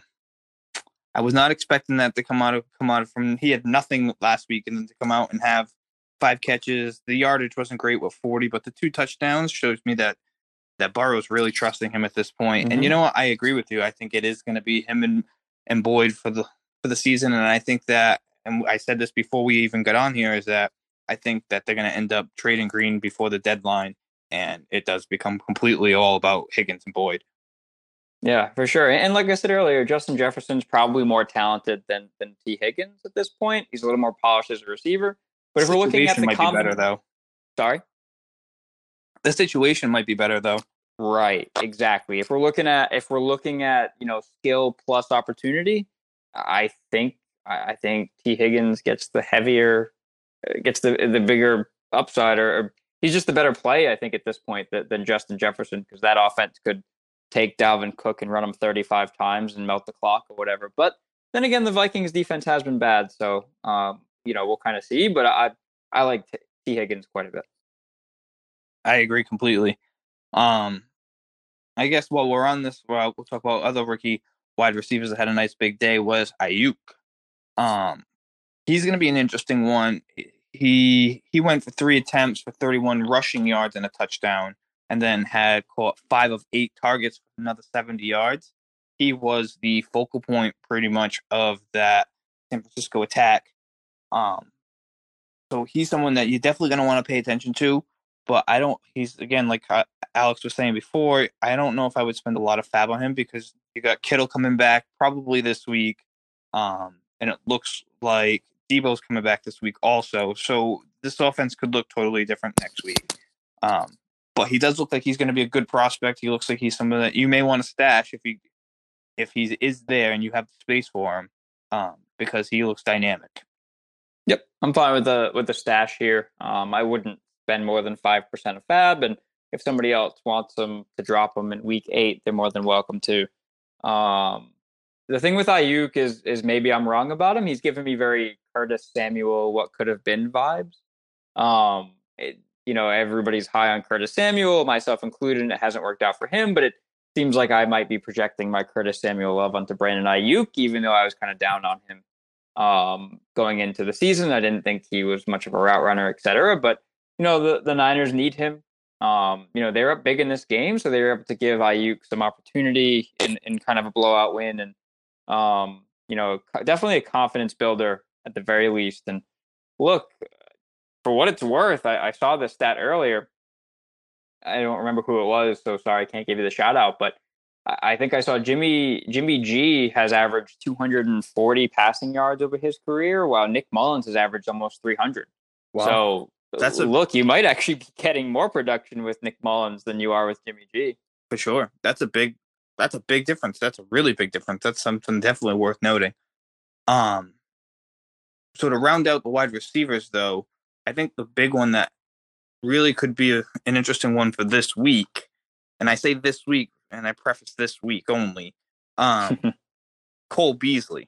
I was not expecting that to come out of come out from he had nothing last week and then to come out and have five catches. The yardage wasn't great with 40, but the two touchdowns shows me that that Burrow's really trusting him at this point. And you mm-hmm. know what? I agree with you. I think it is going to be him and and Boyd for the for the season and I think that and I said this before we even got on here is that I think that they're going to end up trading Green before the deadline and it does become completely all about Higgins and Boyd. Yeah, for sure. And like I said earlier, Justin Jefferson's probably more talented than than Tee Higgins at this point. He's a little more polished as a receiver. But if we're looking at the might com- be better though. sorry, The situation might be better though. right, exactly. If we're looking at if we're looking at you know skill plus opportunity, I think I think Tee Higgins gets the heavier, uh, gets the the bigger upside, or, or he's just the better play. I think at this point than, than Justin Jefferson because that offense could take Dalvin Cook and run him 35 times and melt the clock or whatever. But then again, the Vikings defense has been bad, so um, you know we'll kind of see. But I I like Tee Higgins quite a bit. I agree completely. Um, I guess while we're on this, well, we'll talk about other rookie wide receivers that had a nice big day. Was Aiyuk? Um, he's going to be an interesting one. He he went for three attempts for 31 rushing yards and a touchdown, and then had caught five of eight targets for another 70 yards. He was the focal point pretty much of that San Francisco attack. Um, so he's someone that you're definitely going to want to pay attention to but I don't. He's again like uh, Alex was saying before. I don't know if I would spend a lot of FAAB on him because you got Kittle coming back probably this week, um, and it looks like Deebo's coming back this week also. So this offense could look totally different next week. Um, but he does look like he's going to be a good prospect. He looks like he's someone that you may want to stash if he if he is there and you have the space for him, um, because he looks dynamic. Yep, I'm fine with the with the stash here. Um, I wouldn't spend more than five percent of FAAB, and if somebody else wants them to drop them in week eight, they're more than welcome to. Um, the thing with Aiyuk is is maybe I'm wrong about him. He's given me very Curtis Samuel, what could have been vibes. Um, it, you know, everybody's high on Curtis Samuel, myself included, and it hasn't worked out for him. But it seems like I might be projecting my Curtis Samuel love onto Brandon Aiyuk, even though I was kind of down on him um, going into the season. I didn't think he was much of a route runner, et cetera. But you know, the the Niners need him. Um, you know, they're up big in this game, so they were able to give Aiyuk some opportunity in, in kind of a blowout win, and um, you know, definitely a confidence builder at the very least. And look, for what it's worth, I, I saw this stat earlier. I don't remember who it was, so sorry, I can't give you the shout out, but I think I saw Jimmy Jimmy G has averaged 240 passing yards over his career, while Nick Mullens has averaged almost 300. Wow. So That's a- look. You might actually be getting more production with Nick Mullens than you are with Jimmy G. For sure. That's a big that's a big difference. That's a really big difference. That's something definitely worth noting. Um so to round out the wide receivers though, I think the big one that really could be a, an interesting one for this week, and I say this week and I preface this week only, um Cole Beasley.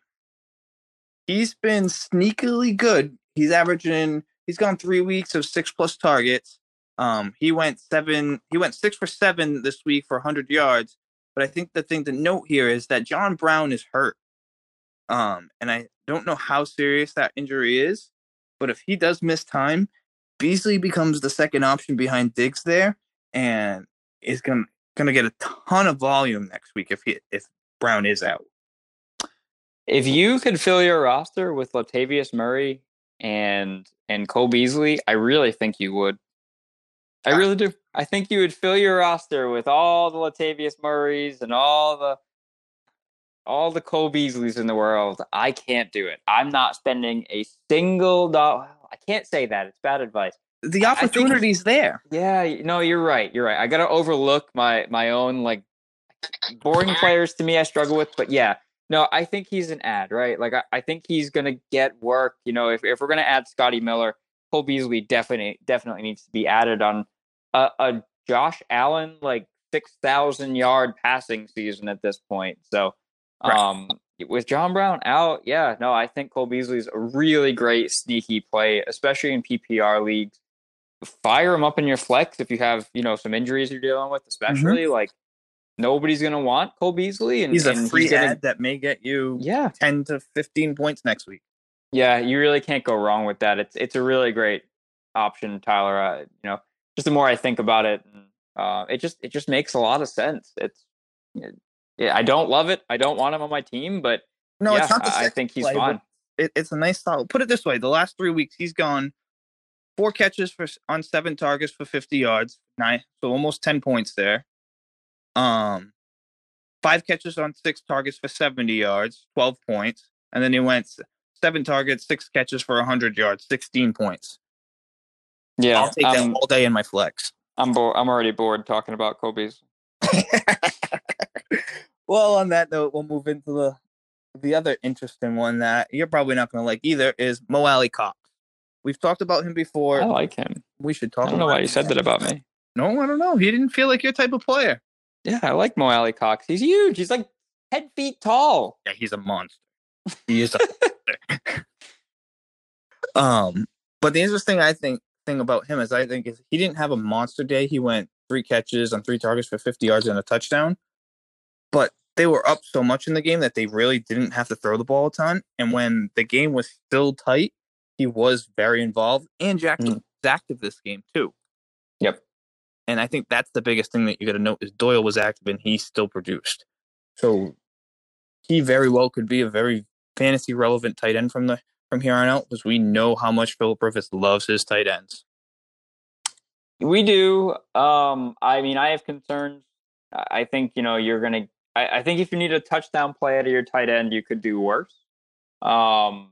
He's been sneakily good. He's averaging he's gone 3 weeks of 6 plus targets. Um, he went seven. He went six for seven this week for 100 yards. But I think the thing to note here is that John Brown is hurt. Um, and I don't know how serious that injury is. But if he does miss time, Beasley becomes the second option behind Diggs there, and is gonna gonna get a ton of volume next week if he if Brown is out. If you could fill your roster with Latavius Murray and and Cole Beasley, I really think you would. I really do. I think you would fill your roster with all the Latavius Murrays and all the all the Cole Beasleys in the world. I can't do it. I'm not spending a single dollar. I can't say that. It's bad advice. The opportunity's there. Yeah, no, you're right. You're right. I got to overlook my my own like boring players to me I struggle with, but yeah. No, I think he's an add, right? Like I, I think he's gonna get work. You know, if, if we're gonna add Scotty Miller, Cole Beasley definitely definitely needs to be added on a, a Josh Allen like six thousand yard passing season at this point. So Right. Um, with John Brown out, yeah, no, I think Cole Beasley's a really great sneaky play, especially in PPR leagues. Fire him up in your flex if you have, you know, some injuries you're dealing with, mm-hmm. especially mm-hmm. like nobody's gonna want Cole Beasley, and he's a and free he's add that may get you, yeah, ten to fifteen points next week. Yeah, you really can't go wrong with that. It's it's a really great option, Tyler. Uh, you know, just the more I think about it, uh, it just it just makes a lot of sense. It's it, yeah, I don't love it. I don't want him on my team, but no, yeah, it's not. I think he's play, fine. It, it's a nice style. Put it this way: the last three weeks, he's gone four catches for on seven targets for fifty yards, nine, so almost ten points there. Um, five catches on six targets for seventy yards, twelve points, and then he went seven targets, six catches for hundred yards, sixteen points. Yeah, I'll take um, that all day in my flex. I'm bored. I'm already bored talking about Kobe's. well, on that note, we'll move into the the other interesting one that you're probably not going to like either is Mo Alie-Cox. We've talked about him before. I like him. We should talk. I don't know why you said that about me. No, I don't know. He didn't feel like your type of player. Yeah, I like Mo Alie-Cox. He's huge. He's like ten feet tall. Yeah, he's a monster. He is a monster. um, but the interesting I think thing about him is I think is he didn't have a monster day. He went three catches on three targets for 50 yards and a touchdown. But they were up so much in the game that they really didn't have to throw the ball a ton. And when the game was still tight, he was very involved. And Jack mm. was active this game too. Yep. And I think that's the biggest thing that you got to note is Doyle was active and he still produced. So he very well could be a very fantasy relevant tight end from the from here on out because we know how much Philip Rivers loves his tight ends. We do. Um, I mean, I have concerns. I think you know you're gonna. I, I, think if you need a touchdown play out of your tight end, you could do worse. Um,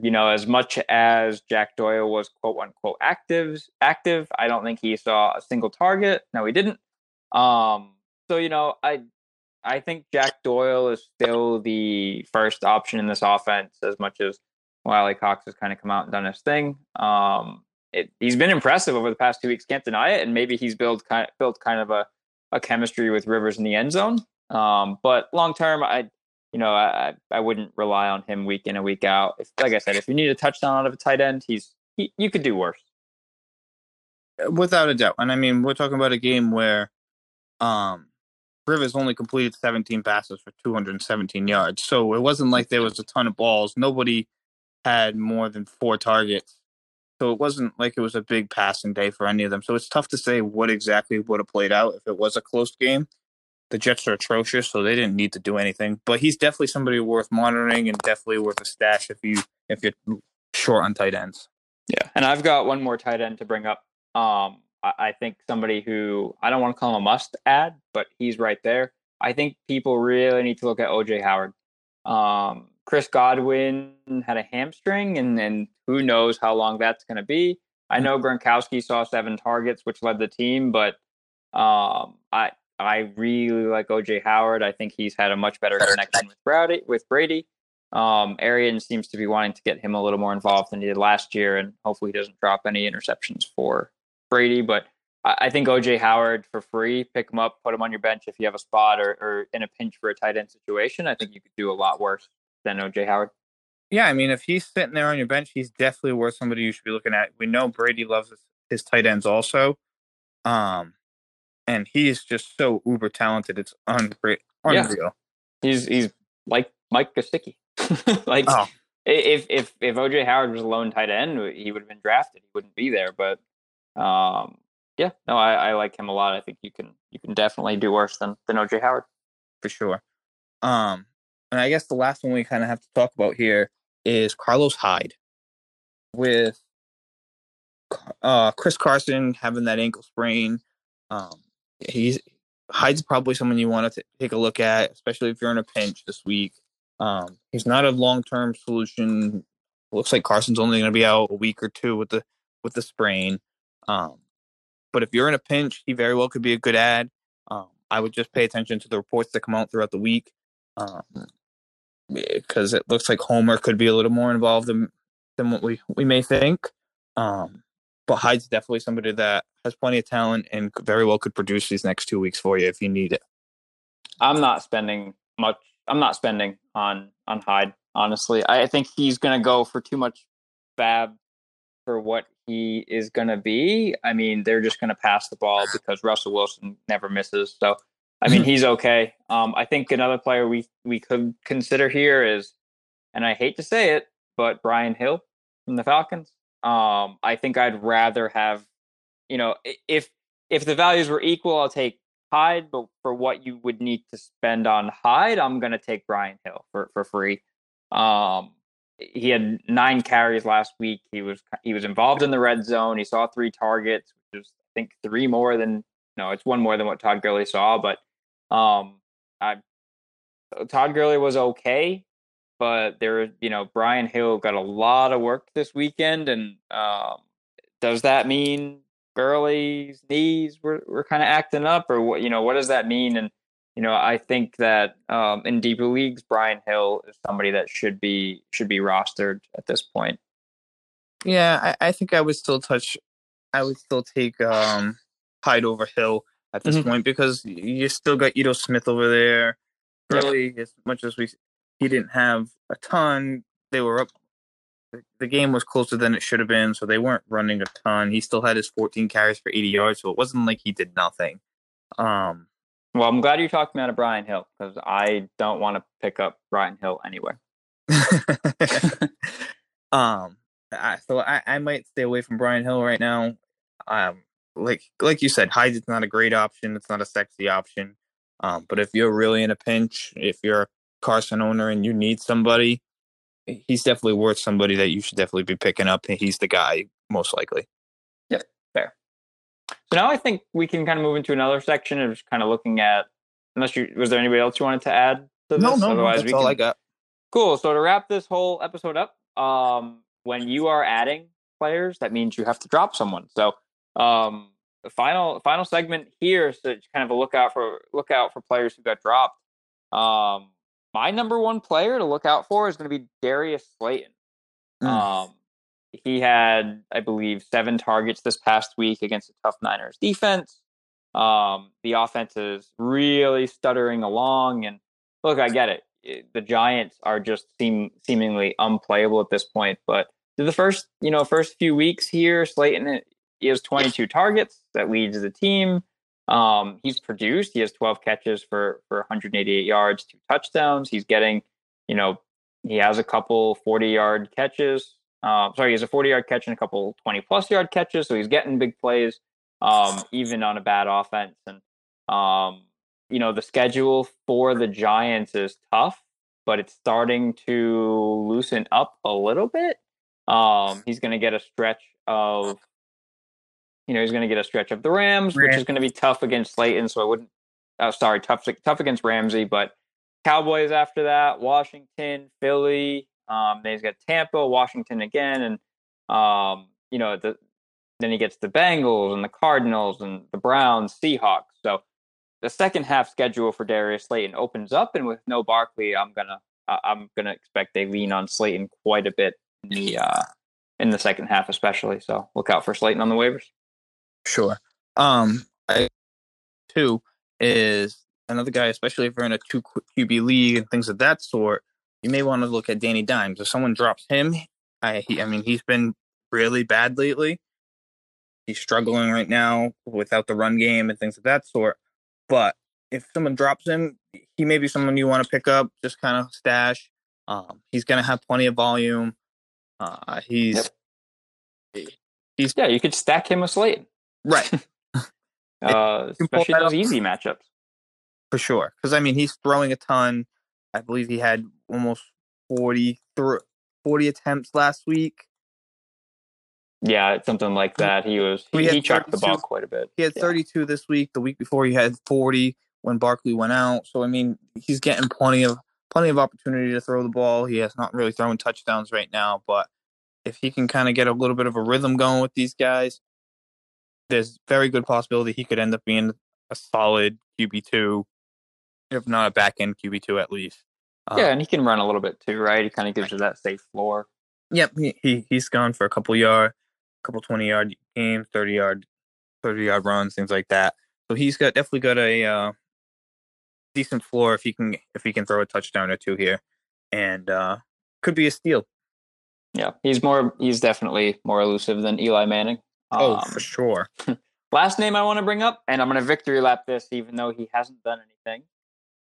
you know, as much as Jack Doyle was quote unquote active, active, I don't think he saw a single target. No, he didn't. Um, so you know, I I think Jack Doyle is still the first option in this offense, as much as Alie-Cox has kind of come out and done his thing. Um, it, he's been impressive over the past two weeks. Can't deny it, and maybe he's built kind of, built kind of a, a chemistry with Rivers in the end zone. Um, but long term, I you know I I wouldn't rely on him week in and week out. If, like I said, if you need a touchdown out of a tight end, he's he, you could do worse. Without a doubt, and I mean we're talking about a game where um, Rivers only completed 17 passes for 217 yards, so it wasn't like there was a ton of balls. Nobody had more than four targets so it wasn't like it was a big passing day for any of them. So it's tough to say what exactly would have played out if it was a close game. The Jets are atrocious, so they didn't need to do anything. But he's definitely somebody worth monitoring and definitely worth a stash if you if you're short on tight ends. Yeah, and I've got one more tight end to bring up. Um, I, I think somebody who I don't want to call him a must add, but he's right there. I think people really need to look at OJ Howard. Um, Chris Godwin had a hamstring, and, and who knows how long that's going to be. I know Gronkowski saw seven targets, which led the team, but um, I I really like OJ Howard. I think he's had a much better connection with Brady. With Brady, um, Arians seems to be wanting to get him a little more involved than he did last year, and hopefully he doesn't drop any interceptions for Brady. But I, I think OJ Howard for free, pick him up, put him on your bench if you have a spot or, or in a pinch for a tight end situation. I think you could do a lot worse than OJ Howard. Yeah, I mean, if he's sitting there on your bench, he's definitely worth somebody you should be looking at. We know Brady loves his, his tight ends also, um, and he is just so uber talented. It's unreal. unreal. Yeah. He's he's like Mike Gesicki. like oh. if if if OJ Howard was a lone tight end, he would have been drafted. He wouldn't be there. But um, yeah, no, I, I like him a lot. I think you can you can definitely do worse than than OJ Howard for sure. Um, and I guess the last one we kind of have to talk about here is Carlos Hyde with uh, Chris Carson having that ankle sprain. Um, he's Hyde's probably someone you want to take a look at, especially if you're in a pinch this week. Um, he's not a long term solution. Looks like Carson's only going to be out a week or two with the with the sprain. Um, but if you're in a pinch, he very well could be a good add. Um, I would just pay attention to the reports that come out throughout the week, because um, it looks like Homer could be a little more involved than than what we we may think. Um, but Hyde's definitely somebody that has plenty of talent and very well could produce these next two weeks for you if you need it. I'm not spending much. I'm not spending on on Hyde. Honestly, I think he's going to go for too much FAAB for what he is going to be. I mean, they're just going to pass the ball because Russell Wilson never misses. So, I mean, he's okay. Um, I think another player we we could consider here is, and I hate to say it, but Brian Hill from the Falcons. Um, I think I'd rather have, you know, if if the values were equal, I'll take Hyde. But for what you would need to spend on Hyde, I'm to take Brian Hill for for free. Um, he had nine carries last week. He was he was involved in the red zone. He saw three targets, which is I think three more than no, it's one more than what Todd Gurley saw. But um, I Todd Gurley was okay but there, you know, Brian Hill got a lot of work this weekend, and um, does that mean Gurley's knees were, were kind of acting up, or what? You know, what does that mean? And you know, I think that um, in deeper leagues, Brian Hill is somebody that should be should be rostered at this point. Yeah, I, I think I would still touch. I would still take um, Hyde over Hill at this mm-hmm. point because you still got Ito Smith over there. Gurley, yeah. as much as we he didn't have a ton. They were up. The game was closer than it should have been, so they weren't running a ton. He still had his 14 carries for 80 yards, so it wasn't like he did nothing. Um, well, I'm glad you talked me out of Brian Hill because I don't want to pick up Brian Hill anywhere. um, I, so I, I might stay away from Brian Hill right now. Um, like like you said, Hyde is not a great option. It's not a sexy option. Um, but if you're really in a pinch, if you're Carson owner and you need somebody, he's definitely worth somebody that you should definitely be picking up. He's the guy, most likely. Yeah, fair. So now I think we can kind of move into another section of just kind of looking at. Unless you was there anybody else you wanted to add to this? No, Otherwise, no, that's we all I got. Cool. So to wrap this whole episode up, um, when you are adding players, that means you have to drop someone. So um, the final final segment here, so kind of a lookout for look out for players who got dropped. Um, my number one player to look out for is going to be Darius Slayton. Mm. Um, he had, I believe, seven targets this past week against the tough Niners defense. Um, the offense is really stuttering along, and look, I get it. The Giants are just seem seemingly unplayable at this point. But the first, you know, first few weeks here, Slayton he has 22 targets that leads the team. Um, he's produced. He has 12 catches for for 188 yards, two touchdowns. He's getting, you know, he has a couple 40 yard catches. Um, sorry, he has a 40 yard catch and a couple 20 plus yard catches. So he's getting big plays, um, even on a bad offense. And um, you know, the schedule for the Giants is tough, but it's starting to loosen up a little bit. Um, he's going to get a stretch of you know, he's going to get a stretch of the Rams, which is going to be tough against Slayton. So I wouldn't. Oh, sorry, tough tough against Ramsey, but Cowboys after that, Washington, Philly. Um, then he's got Tampa, Washington again, and um, you know, the then he gets the Bengals and the Cardinals and the Browns, Seahawks. So the second half schedule for Darius Slayton opens up, and with no Barkley, I'm gonna I'm gonna expect they lean on Slayton quite a bit in the uh, in the second half, especially. So look out for Slayton on the waivers. Sure. Um, I, two is another guy, especially if you're in a two QB league and things of that sort. You may want to look at Danny Dimes. If someone drops him, I, he, I mean, he's been really bad lately. He's struggling right now without the run game and things of that sort. But if someone drops him, he may be someone you want to pick up, just kind of stash. Um, he's going to have plenty of volume. Uh, he's Yep. he's Yeah, you could stack him with Slayton, right uh, especially those easy matchups. for sure. Because I mean, he's throwing a ton. I believe he had almost 40, thro- 40 attempts last week. Yeah, something like that. He was he, he chucked the ball quite a bit. He had Yeah. 32 this week. The week before, he had 40 when Barkley went out. So I mean, he's getting plenty of plenty of opportunity to throw the ball. He has not really throwing touchdowns right now, but if he can kind of get a little bit of a rhythm going with these guys, there's very good possibility he could end up being a solid QB two, if not a back end QB two at least. Yeah, and he can run a little bit too, right? He kind of gives you that safe floor. Yep, he, he he's gone for a couple yard, couple twenty yard games, thirty yard, thirty yard runs, things like that. So he's got definitely got a uh, decent floor if he can if he can throw a touchdown or two here, and uh, could be a steal. Yeah, he's more. He's definitely more elusive than Eli Manning. Oh, Um, for sure. Last name I want to bring up, and I'm going to victory lap this, even though he hasn't done anything.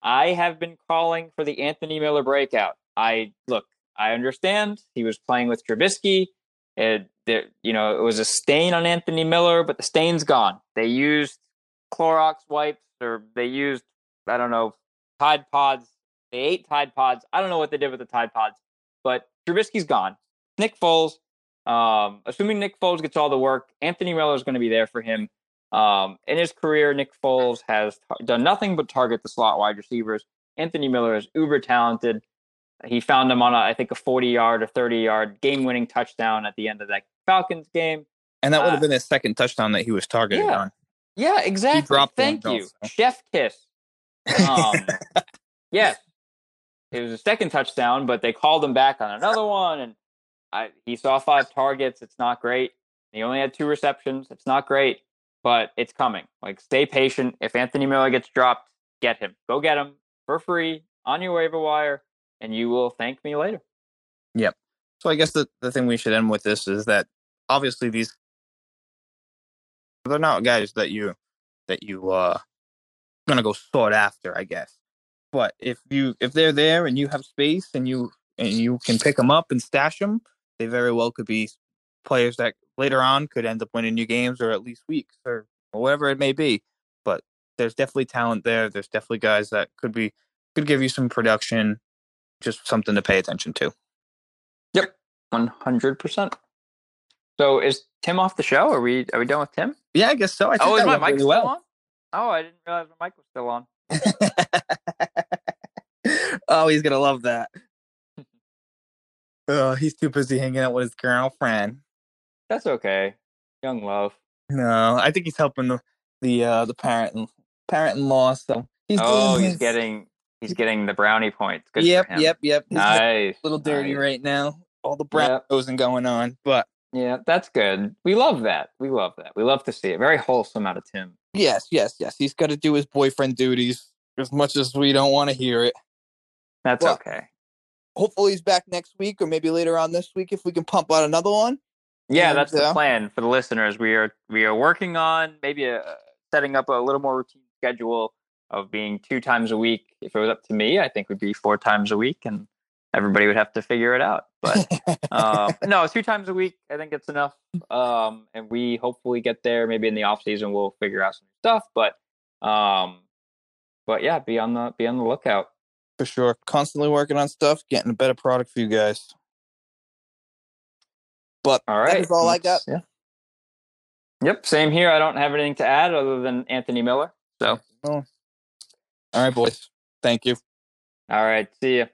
I have been calling for the Anthony Miller breakout. I look, I understand he was playing with Trubisky. It, there, you know, it was a stain on Anthony Miller, but the stain's gone. They used Clorox wipes, or they used, I don't know, Tide Pods. They ate Tide Pods. I don't know what they did with the Tide Pods, but Trubisky's gone. Nick Foles, um, assuming Nick Foles gets all the work, Anthony Miller is going to be there for him. Um, in his career, Nick Foles has tar- done nothing but target the slot wide receivers. Anthony Miller is uber talented. He found him on, a, I think, a 40 yard or 30 yard game winning touchdown at the end of that Falcons game. And that would uh, have been his second touchdown that he was targeted Yeah. on. Yeah, exactly. Thank you. also. Chef kiss. Um, yes. It was a second touchdown, but they called him back on another one. And I, he saw five targets. It's not great. He only had two receptions. It's not great, but it's coming. Like, stay patient. If Anthony Miller gets dropped, get him. Go get him for free on your waiver wire, and you will thank me later. Yep. So I guess the, the thing we should end with this is that obviously these they're not guys that you that you uh gonna go sought after, I guess. But if you if they're there and you have space and you and you can pick them up and stash them, they very well could be players that later on could end up winning you games or at least weeks or, whatever it may be. But there's definitely talent there. There's definitely guys that could be could give you some production, just something to pay attention to. Yep, one hundred percent. So is Tim off the show? Are we are we done with Tim? Yeah, I guess so. I oh, think Oh, is my mic really still well. on? Oh, I didn't realize my mic was still on. oh, he's gonna love that. Oh, he's too busy hanging out with his girlfriend. That's okay. Young love. No, I think he's helping the the uh, the parent parent in law. So he's oh, he's his- getting he's getting the brownie points. Good yep, yep, yep. He's Nice. a little dirty nice. right now. All the brown Yep. going on, but Yeah, that's good. We love that. We love that. We love to see it. Very wholesome out of Tim. yes, yes, yes. He's got to do his boyfriend duties as much as we don't want to hear it. That's Well- okay. Hopefully, he's back next week or maybe later on this week if we can pump out another one. Yeah, And, that's the uh, plan for the listeners. We are we are working on maybe a, setting up a little more routine schedule of being two times a week. If it was up to me, I think would be four times a week, and everybody would have to figure it out. But um, no, two times a week, I think it's enough. Um, and we hopefully get there. Maybe in the off season, we'll figure out some stuff. But um, but yeah, be on the be on the lookout. For sure. Constantly working on stuff, getting a better product for you guys. But All right, that is all I got. Yeah. Yep, same here. I don't have anything to add other than Anthony Miller. So, All right, boys. Thank you. all right, see you.